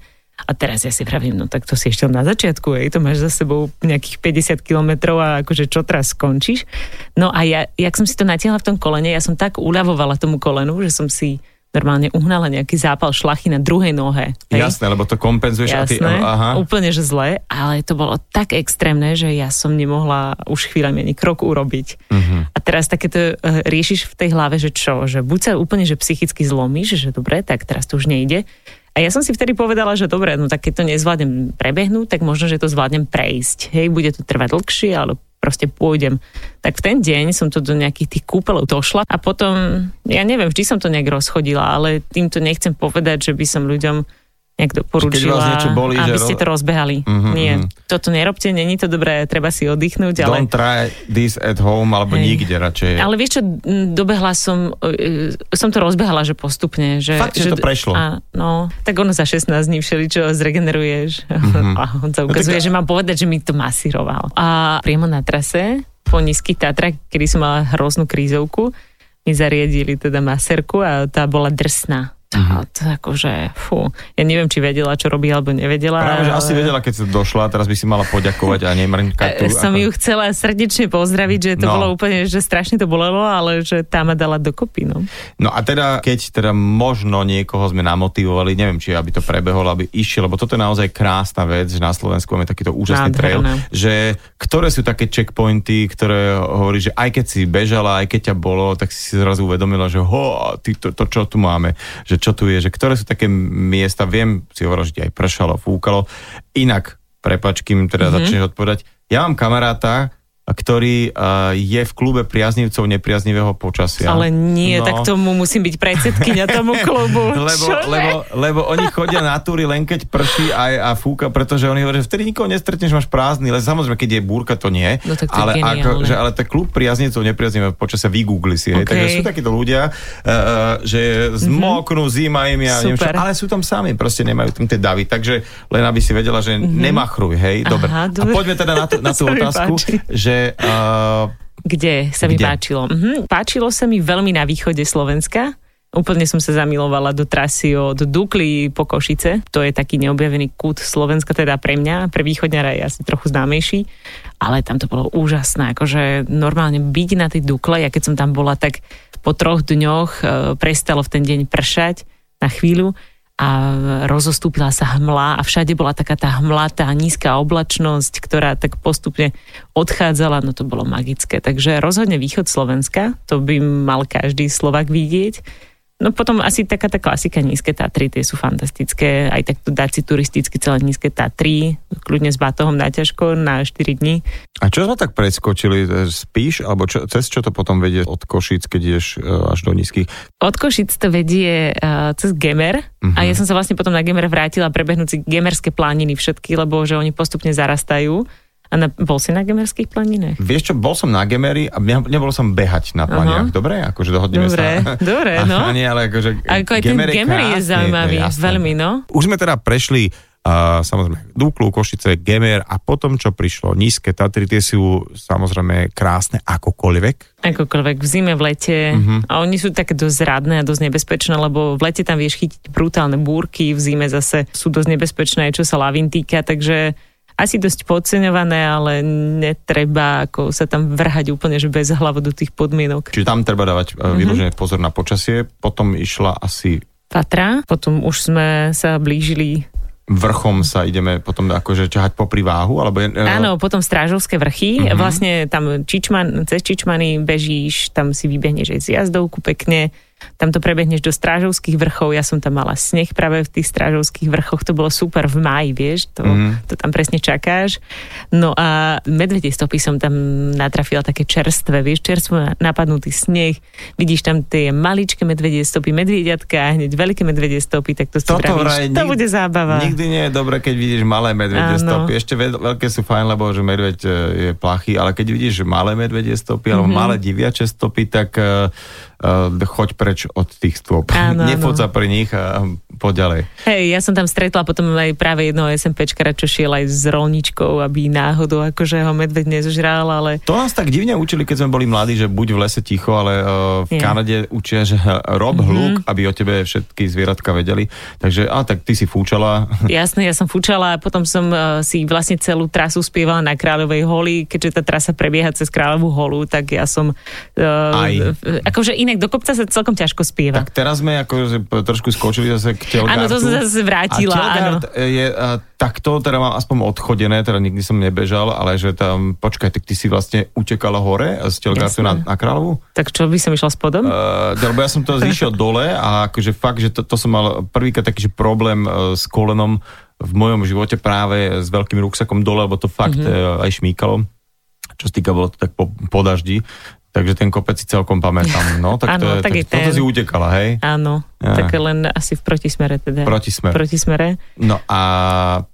A teraz ja si pravím, no tak to si ešte na začiatku, ej, to máš za sebou nejakých 50 kilometrov a akože čo teraz skončíš. No a ja, jak som si to natiahla v tom kolene, ja som tak uľavovala tomu kolenu, že som si normálne uhnala nejaký zápal šlachy na druhej nohe. hej. Jasné, lebo to kompenzuješ a ty... Jasné, Aha. úplne že zle, ale to bolo tak extrémne, že ja som nemohla už chvíľami ani krok urobiť. Mhm. A teraz takéto uh, riešiš v tej hlave, že čo, že buď sa úplne že psychicky zlomíš, že dobre, tak teraz to už nejde. A ja som si vtedy povedala, že dobre, no tak keď to nezvládnem prebehnúť, tak možno, že to zvládnem prejsť. Hej, bude to trvať dlhšie, ale proste pôjdem. Tak v ten deň som to do nejakých tých kúpelov došla a potom, ja neviem, vždy som to nejak rozchodila, ale týmto nechcem povedať, že by som ľuďom vás niečo bolí, aby že ste to rozbehali. Mhm, Nie, toto nerobte, není to dobré, treba si oddychnúť, ale... Don't try this at home, alebo Hej. nikde radšej. Ale vieš čo, dobehla som, e, som to rozbehala, že postupne. Že, Fakt, že to prešlo? A, no, tak ono za 16 dní všeličo zregeneruješ. Mm-hmm. A on sa ukazuje, No tak- že mám povedať, že mi to masíroval. A priamo na trase, po nízkych Tatrach, kedy som mala hroznú krízovku, mi zariadili teda maserku a tá bola drsná. To, to akože, fú, ja neviem, či vedela, čo robí, alebo nevedela. Práve, že ale- asi vedela, keď sa došla, teraz by si mala poďakovať a nemrnkať tu. E, Som ako- ju chcela srdečne pozdraviť, že to No. bolo úplne, že strašne to bolelo, ale že tá ma dala dokopy, no. No a teda, keď teda možno niekoho sme namotivovali, neviem, či aby to prebehol, aby išiel, lebo toto je naozaj krásna vec, že na Slovensku máme takýto úžasný trail, Nádherné. že ktoré sú také checkpointy, ktoré hovorí, že aj keď si bežala, aj keď ťa bolo, tak si si zrazu uvedomila, že ho, ty, to, to, čo tu máme, že čo tu je, že ktoré sú také miesta, viem, si hovoril, že ti aj pršalo, fúkalo, inak, prepač, kým teda mm-hmm. začneš odpovedať, ja mám kamaráta, ktorý uh, je v klube priaznivcov nepriaznivého počasia. Ale nie, No. tak tomu musím byť predsedkynia tomu klubu. Lebo, lebo, lebo oni chodia na túry len keď prší aj a fúka, pretože oni hovoria, že vtedy nikoho nestretneš, máš prázdny, ale samozrejme, keď je búrka, to nie. No tak to je ale, geniálne. že, ale to je klub priaznivcov nepriaznivého počasia, vygoogli si. Hej. OK. Takže sú takíto ľudia, uh, že zmoknú, zima im, ja neviem čo, Mhm. Ale sú tam sami, proste nemajú tam tie davy. Takže len aby si vedela, že nemachruj, hej, dobre. Mhm. Aha, A dobre. poďme teda na tú, na tú otázku, páči. Že uh, Kde sa mi Kde? páčilo? Mhm. Páčilo sa mi veľmi na východe Slovenska. Úplne som sa zamilovala do trasy od Dukly po Košice. To je taký neobjavený kút Slovenska, teda pre mňa. Pre východňara je asi trochu známejší. Ale tam to bolo úžasné. Akože normálne byť na tej Dukle, ja keď som tam bola, tak po troch dňoch e, prestalo v ten deň pršať na chvíľu a rozostúpila sa hmla a všade bola taká tá hmlatá, nízka oblačnosť, ktorá tak postupne odchádzala, no to bolo magické. Takže rozhodne východ Slovenska, to by mal každý Slovak vidieť. No potom asi taká tá klasika Nízke Tatry, tie sú fantastické, aj takto dať si turisticky celé Nízke Tatry, kľudne s batohom naťažko na 4 dní. A čo sme tak preskočili? Spíš? Alebo čo, cez čo to potom vedie od Košíc, keď ideš e, až do nízkych? Od Košic to vedie uh, cez Gemer uh-huh. a ja som sa vlastne potom na Gemer vrátila prebehnúť si gemerské plániny všetky, lebo že oni postupne zarastajú. A na, bol si na gemerských planinách? Vieš čo, bol som na Gemery a ne, nebol som behať na planiach. Aha. Dobre? Akože dohodneme Dobre, sa. dobre, no. a nie, ale akože Ako aj ten Gemer je zaujímavý, je veľmi, no. Už sme teda prešli uh, samozrejme Duklu, Košice, Gemer a potom, čo prišlo nízke Tatry, tie sú samozrejme krásne akokoľvek. Akokoľvek v zime, v lete. Uh-huh. A oni sú také dosť zradné a dosť nebezpečné, lebo v lete tam vieš chytiť brutálne búrky, v zime zase sú dosť nebezpečné, čo sa lavín týka, takže asi dosť podceňované, ale netreba ako sa tam vrhať úplne že bez hlavu do tých podmienok. Čiže tam treba dávať Mhm. uh, vyložené pozor na počasie. Potom išla asi Tatra, potom už sme sa blížili vrchom sa ideme potom akože ťahať popri váhu? Alebo je, e, Áno, potom Strážovské vrchy, uh-huh. vlastne tam Čičman, cez Čičmany bežíš, tam si vybehneš aj z jazdovku pekne, tam to prebehneš do Strážovských vrchov, ja som tam mala sneh práve v tých Strážovských vrchoch, to bolo super v máji, vieš, to, uh-huh. to tam presne čakáš. No a medvedie stopy som tam natrafila také čerstvé, vieš, čerstvo napadnutý sneh, vidíš tam tie maličké medvedie stopy, medviediatka a hneď veľké medvedie stopy, tak to si Toto vravíš, vraj to bude zábava. Nikdy nie je dobre, keď vidíš malé medvedie Áno. stopy. Ešte ve- veľké sú fajn, lebo že medveď e, je plachý, ale keď vidíš malé medvedie stopy alebo Mhm. malé diviače stopy, tak uh, choď preč od tých stôp. Áno, sa pri nich a poď ďalej. Hej, ja som tam stretla potom aj práve jednoho SMPčkara, čo šiel aj s rolničkou, aby náhodou akože ho medveď nezožral, ale To nás tak divne učili, keď sme boli mladí, že buď v lese ticho, ale uh, v Je. Kanade učia, že rob Mhm. hluk, aby o tebe všetky zvieratka vedeli. Takže, a tak ty si fúčala. jasné, ja som fučala a potom som uh, si vlastne celú trasu spievala na Kráľovej holi, keďže tá trasa prebieha cez Kráľovú holu, tak ja som uh, Aj. akože inak do kopca sa celkom ťažko spieva. Tak teraz sme akože trošku skočili zase k Telgartu. Áno, to som zase vrátila, A je uh, takto, teda mám aspoň odchodené, teda nikdy som nebežal, ale že tam, počkaj, tak ty si vlastne utekala hore z Telgartu na, na Kráľovu? Tak čo by som išla spodom? Uh, lebo ja som to zišiel dole a akože fakt, že to, to som mal prvýkrát taký že problém uh, s kolenom v mojom živote práve s veľkým ruksakom dole, lebo to fakt Mhm. mm-hmm. uh, aj šmíkalo. Čo sa týka, bolo to tak po, po daždi. Takže ten kopec si celkom pamätám. No, tak, to Áno, je, tak tak toto si utekala, hej? Áno, Á. tak len asi v protismere teda. Protismer. Protismere. No a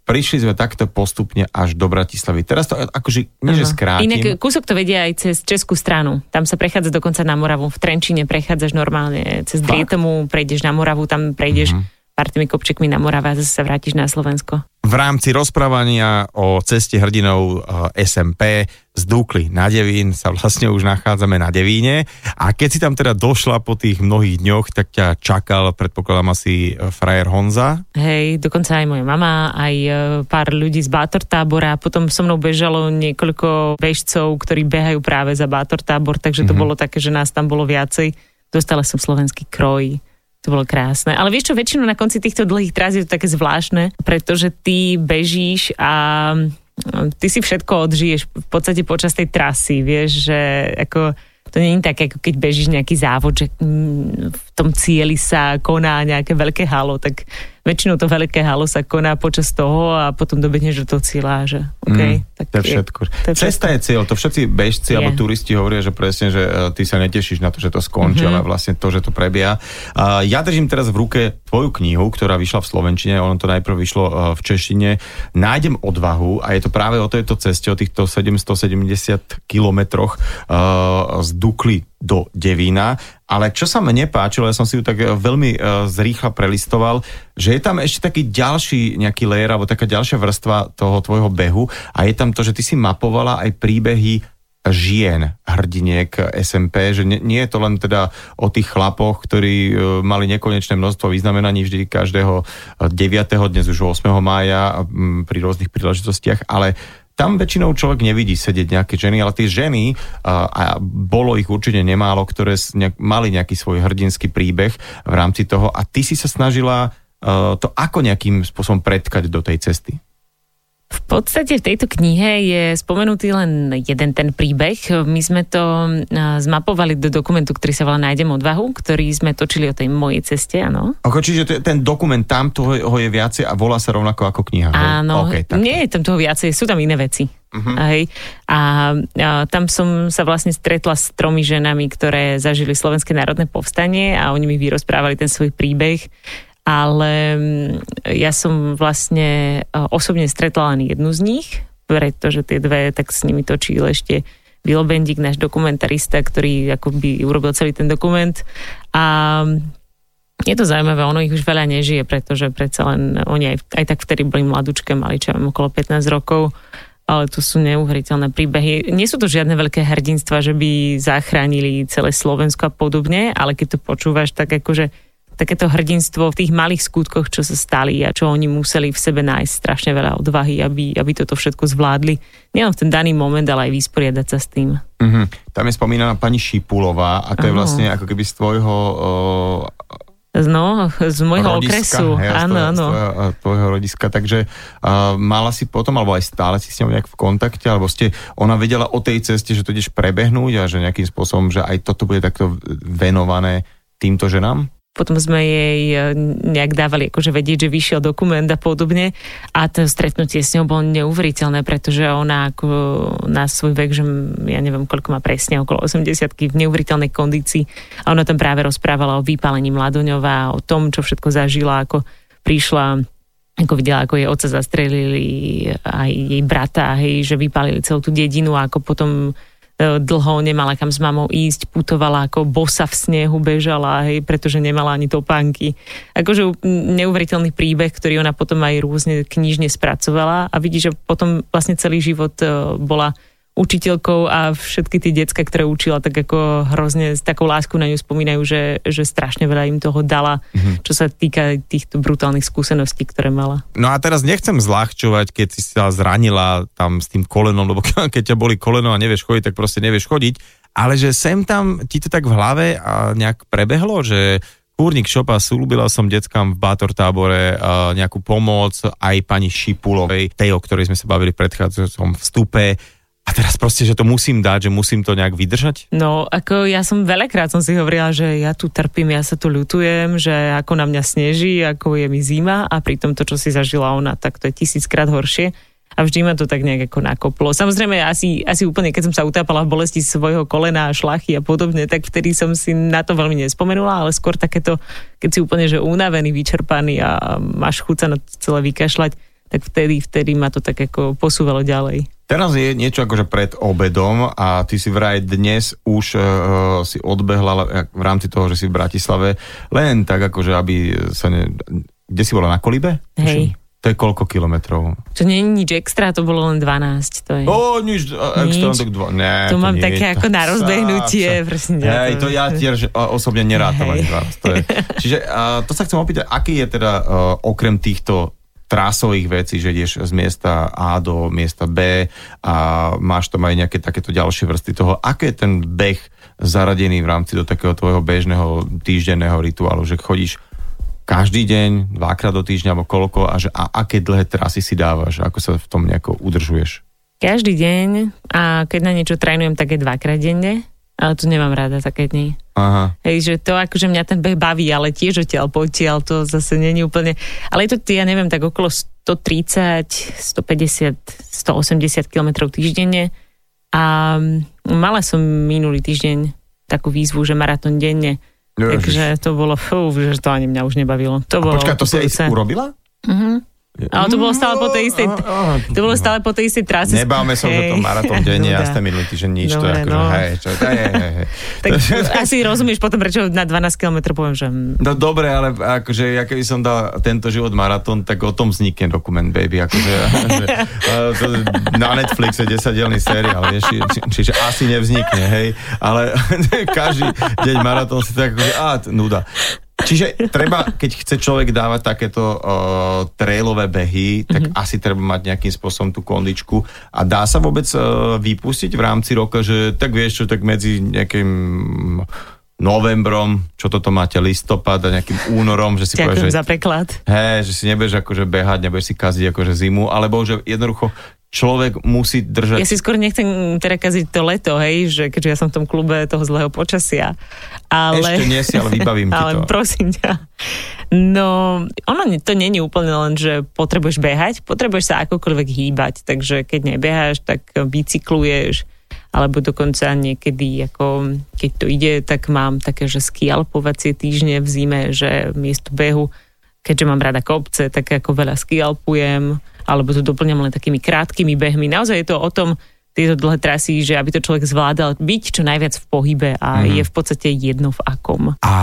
prišli sme takto postupne až do Bratislavy. Teraz to akože, nie že skrátim. Inak kúsok to vedia aj cez Českú stranu. Tam sa prechádza dokonca na Moravu. V Trenčine prechádzaš normálne cez? Drietomu, prejdeš na Moravu, tam prejdeš Mhm. Pár tými kopčekmi na Morave a zase sa vrátiš na Slovensko. V rámci rozprávania o ceste hrdinov eh, SMP z Dukly na Devín sa vlastne už nachádzame na Devíne a keď si tam teda došla po tých mnohých dňoch, tak ťa čakal, predpokladám asi eh, frajer Honza. Hej, dokonca aj moja mama, aj e, pár ľudí z Bátor tábora, potom so mnou bežalo niekoľko bežcov, ktorí behajú práve za Bátor tábor, takže to mm-hmm. bolo také, že nás tam bolo viacej. Dostala som slovenský kroj, to bolo krásne. Ale vieš čo, väčšinou na konci týchto dlhých trás je to také zvláštne, pretože ty bežíš a ty si všetko odžiješ v podstate počas tej trasy, vieš, že ako to nie je také, ako keď bežíš nejaký závod, že mm, v tom cieli sa koná nejaké veľké halo, tak väčšinou to veľké halo sa koná počas toho a potom dobehneš do toho cieľa, že OK. Mm, tak to je všetko. To je Cesta je cieľ, to všetci bežci je. alebo turisti hovoria, že presne, že uh, ty sa netešíš na to, že to skončí, mm-hmm. ale vlastne to, že to prebieha. Ja držím teraz v ruke tvoju knihu, ktorá vyšla v Slovenčine, ono to najprv vyšlo uh, v češtine. Nájdem odvahu a je to práve o tejto ceste, o týchto 770 kilometroch uh, z Dukly do Devína. Ale čo sa mne páčilo, ja som si ju tak eh, veľmi uh, zrýchla prelistoval, že je tam ešte taký ďalší nejaký layer, alebo taká ďalšia vrstva toho tvojho behu a je tam to, že ty si mapovala aj príbehy žien, hrdiniek SMP, že nie, nie je to len teda o tých chlapoch, ktorí uh, mali nekonečné množstvo vyznamenaní vždy každého 9. dnes už 8. mája um, pri rôznych príležitostiach, ale tam väčšinou človek nevidí sedieť nejaké ženy, ale tie ženy, a, bolo ich určite nemálo, ktoré mali nejaký svoj hrdinský príbeh v rámci toho a ty si sa snažila uh, to ako nejakým spôsobom predkať do tej cesty. V podstate v tejto knihe je spomenutý len jeden ten príbeh. My sme to zmapovali do dokumentu, ktorý sa volá Nájdem odvahu, ktorý sme točili o tej mojej ceste, áno. Ako, čiže ten dokument tam toho je viacej a volá sa rovnako ako kniha. Áno, okay, nie je tam toho viacej, sú tam iné veci. Uh-huh. Hej. A, a tam som sa vlastne stretla s tromi ženami, ktoré zažili Slovenské národné povstanie a oni mi vyrozprávali ten svoj príbeh ale mm, ja som vlastne e, osobne stretla len jednu z nich, pretože tie dve, tak s nimi točil ešte Bilo Bendik, náš dokumentarista, ktorý akoby urobil celý ten dokument a je to zaujímavé, ono ich už veľa nežije, pretože predsa len oni aj, aj tak vtedy boli mladúčke, mali čo okolo 15 rokov, ale to sú neuveriteľné príbehy. Nie sú to žiadne veľké hrdinstva, že by zachránili celé Slovensko a podobne, ale keď to počúvaš, tak akože takéto hrdinstvo v tých malých skutkoch, čo sa stali a čo oni museli v sebe nájsť strašne veľa odvahy, aby, aby toto všetko zvládli. Nielen v ten daný moment, ale aj vysporiadať sa s tým. Mm-hmm. Tam je spomínaná pani Šipulová a to Aha. je vlastne ako keby z tvojho uh... No, z môjho rodiska, okresu. Hej, áno, áno. Tvojho rodiska, takže uh, mala si potom, alebo aj stále si s ňou nejak v kontakte, alebo ste, ona vedela o tej ceste, že to ideš prebehnúť a že nejakým spôsobom, že aj toto bude takto venované týmto ženám? Potom sme jej e, nejak dávali akože vedieť, že vyšiel dokument a podobne. A to stretnutie s ňou bolo neuveriteľné, pretože ona ako na svoj vek, že ja neviem, koľko má presne, okolo 80 v neuveriteľnej kondícii. A ona tam práve rozprávala o vypálení Mladoňova, o tom, čo všetko zažila, ako prišla ako videla, ako jej oca zastrelili aj jej brata, hej, že vypálili celú tú dedinu a ako potom dlho nemala kam s mamou ísť, putovala ako bosa v snehu, bežala, hej, pretože nemala ani topánky. Akože neuveriteľný príbeh, ktorý ona potom aj rôzne knižne spracovala a vidí, že potom vlastne celý život e, bola učiteľkou a všetky tie decka, ktoré učila, tak ako hrozne s takou láskou na ňu spomínajú, že, že strašne veľa im toho dala, mm-hmm. čo sa týka týchto brutálnych skúseností, ktoré mala. No a teraz nechcem zľahčovať, keď si sa zranila tam s tým kolenom, lebo keď ťa boli koleno a nevieš chodiť, tak proste nevieš chodiť, ale že sem tam ti to tak v hlave a nejak prebehlo, že Kúrnik Šopa, slúbila som deckám v Bátor tábore uh, nejakú pomoc, aj pani Šipulovej, tej, o ktorej sme sa bavili v predchádzajúcom vstupe, a teraz proste, že to musím dať, že musím to nejak vydržať? No, ako ja som veľakrát som si hovorila, že ja tu trpím, ja sa tu ľutujem, že ako na mňa sneží, ako je mi zima a pritom to, čo si zažila ona, tak to je tisíckrát horšie a vždy ma to tak nejak ako nakoplo. Samozrejme, asi, asi úplne, keď som sa utápala v bolesti svojho kolena, šlachy a podobne, tak vtedy som si na to veľmi nespomenula, ale skôr takéto, keď si úplne že unavený, vyčerpaný a máš chuť sa na to celé vykašľať, tak vtedy, vtedy ma to tak ako posúvalo ďalej. Teraz je niečo akože pred obedom a ty si vraj dnes už uh, si odbehla v rámci toho, že si v Bratislave len tak akože, aby sa ne, kde si bola na Kolibe? Hej. To je koľko kilometrov? Čo nie je nič extra, to bolo len 12. To je. O, nič, a, extra, Nič. tak dva, ne, To mám nie, také ako na rozbehnutie, prosím ťa, Hej, to- to ja tiež a, osobne nerátam Hej. To je. Čiže a, to sa chcem opýtať, aký je teda uh, okrem týchto trásových vecí, že ideš z miesta A do miesta B a máš tam aj nejaké takéto ďalšie vrsty toho, aké je ten beh zaradený v rámci do takého tvojho bežného týždenného rituálu, že chodíš každý deň, dvakrát do týždňa alebo koľko a, že, a aké dlhé trasy si dávaš, ako sa v tom nejako udržuješ? Každý deň a keď na niečo trénujem, tak je dvakrát denne, ale to nemám rada také dni. Aha. Hej, že to akože mňa ten beh baví, ale tiež odtiaľ potiaľ, to zase není úplne... Ale je to, ja neviem, tak okolo 130, 150, 180 km týždenne a mm, mala som minulý týždeň takú výzvu, že maratón denne. Ježiš. Takže to bolo, fú, že to ani mňa už nebavilo. To A bolo počkaj, to si aj urobila? Ale to bolo stále po tej istej, to bolo stále po tej istej trase. Nebáme sa, že to Hej. maratón denne, ja Nuda. ste minulý týždeň nič, to je Dobre, akože, no. hej, čo, hej, hej, hej. Tak asi rozumieš potom, prečo na 12 km poviem, že mm, No dobre, ale akože ja keby som dal tento život maratón, tak o tom vznikne dokument, baby. Akože, že, to, na Netflixe 10-dielný seriál, vieš, či, či, čiže asi nevznikne, hej. Ale každý deň maratón si tak akože, á, nuda. Čiže treba, keď chce človek dávať takéto uh, trailové behy, tak mm-hmm. asi treba mať nejakým spôsobom tú kondičku. A dá sa vôbec uh, vypustiť v rámci roka, že tak vieš čo, tak medzi nejakým novembrom, čo toto máte, listopad a nejakým únorom, že si ďakujem povieš, že, za preklad. hej, že si nebudeš akože behať, nebudeš si kaziť akože zimu, alebo že jednoducho človek musí držať... Ja si skôr nechcem teda kaziť to leto, hej, že keďže ja som v tom klube toho zlého počasia. Ale... Ešte nie si, ale vybavím ti ale to. prosím ťa. No, ono to není úplne len, že potrebuješ behať, potrebuješ sa akokoľvek hýbať, takže keď nebeháš, tak bicykluješ, alebo dokonca niekedy, ako keď to ide, tak mám také, že skialpovacie týždne v zime, že miesto behu, keďže mám rada kopce, tak ako veľa skialpujem, alebo to doplňam len takými krátkými behmi. Naozaj je to o tom, tieto dlhé trasy, že aby to človek zvládal byť čo najviac v pohybe a mm. je v podstate jedno v akom. A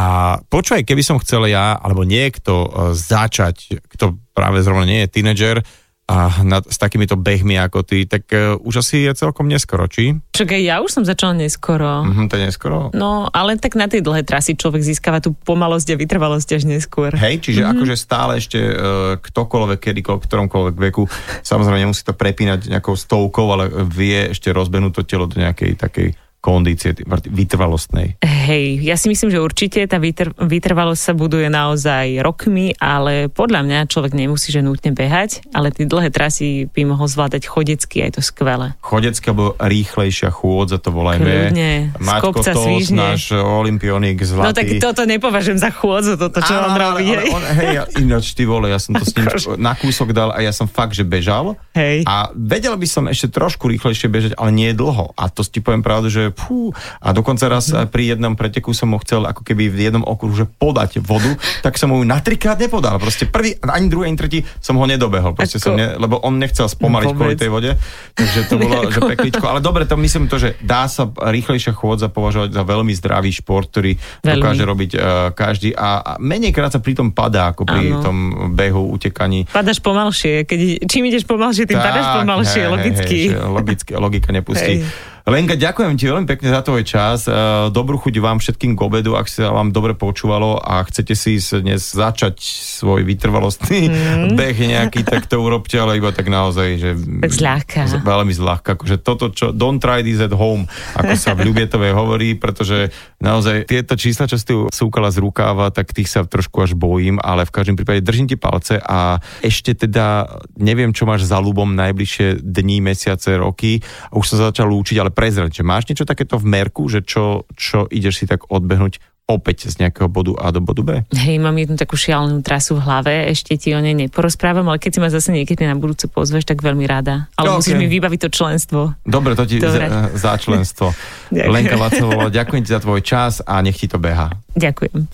počúvaj, keby som chcel ja, alebo niekto e, začať, kto práve zrovna nie je tínedžer, a na, s takýmito behmi ako ty, tak uh, už asi je celkom neskoro, či? Však aj ja už som začala neskoro. Mhm, to je neskoro. No, ale tak na tie dlhé trasy človek získava tú pomalosť a vytrvalosť až neskôr. Hej, čiže mm-hmm. akože stále ešte uh, ktokoľvek, kedykoľvek, ktoromkoľvek veku, samozrejme nemusí to prepínať nejakou stovkou, ale vie ešte rozbehnúť to telo do nejakej takej kondície vytrvalostnej. Hej, ja si myslím, že určite tá vytr- vytrvalosť sa buduje naozaj rokmi, ale podľa mňa človek nemusí že nutne behať, ale tie dlhé trasy by mohol zvládať chodecky, aj to skvelé. Chodecká alebo rýchlejšia chôdza, to volajme. Kľudne, z kopca svižne. náš olimpionik zlatý. No tak toto nepovažujem za chôdzu, toto čo Áno, on robí. ale hej. on, hej, ja, ináč ty vole, ja som to s ním na kúsok dal a ja som fakt, že bežal. Hej. A vedel by som ešte trošku rýchlejšie bežať, ale nie dlho. A to ti poviem pravdu, že pú, a dokonca raz mm. pri jednom preteku som mu chcel ako keby v jednom okruhu, že podať vodu, tak som mu ju na trikrát nepodal. Proste prvý, ani druhý, ani tretí som ho nedobehol. Proste Ako- som ne, lebo on nechcel spomaliť No, kvôli tej vode. Takže to bolo, že pekličko. Ale dobre, to myslím to, že dá sa rýchlejšia chôdza považovať za veľmi zdravý šport, ktorý Veľmi. dokáže robiť uh, každý a, a menej krát sa pri tom padá, ako pri Áno. tom behu, utekaní. Padaš pomalšie, keď, čím ideš pomalšie, tým padaš pomalšie, hej, logicky. Hej, logicky, logika nepustí. Hej. Lenka, ďakujem ti veľmi pekne za tvoj čas. Eh, Dobrú chuť vám všetkým k obedu, ak sa vám dobre počúvalo a chcete si dnes začať svoj vytrvalostný Mhm. beh nejaký, tak to urobte, ale iba tak naozaj, že... Tak zľahka. Veľmi zľahka. Akože toto, čo don't try this at home, ako sa v Ľubietovej hovorí, pretože naozaj tieto čísla, čo si tu súkala z rukáva, tak tých sa trošku až bojím, ale v každom prípade držím ti palce a ešte teda neviem, čo máš za ľubom najbližšie dní, mesiace, roky. Už sa začal lúčiť, ale prezrať, že máš niečo takéto v merku, že čo, čo ideš si tak odbehnúť opäť z nejakého bodu A do bodu B? Hej, mám jednu takú šialenú trasu v hlave, ešte ti o nej neporozprávam, ale keď si ma zase niekedy na budúce pozveš, tak veľmi rada. Ale Ok. musíš mi vybaviť to členstvo. Dobre, to ti Dobre. za, za členstvo. Ďakujem. Lenka Vacovová, ďakujem ti za tvoj čas a nech ti to beha. Ďakujem.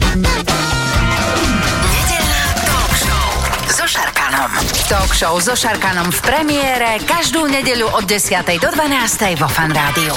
Talk show so Šarkanom v premiére každú nedeľu od 10. do 12. vo Fan Rádiu.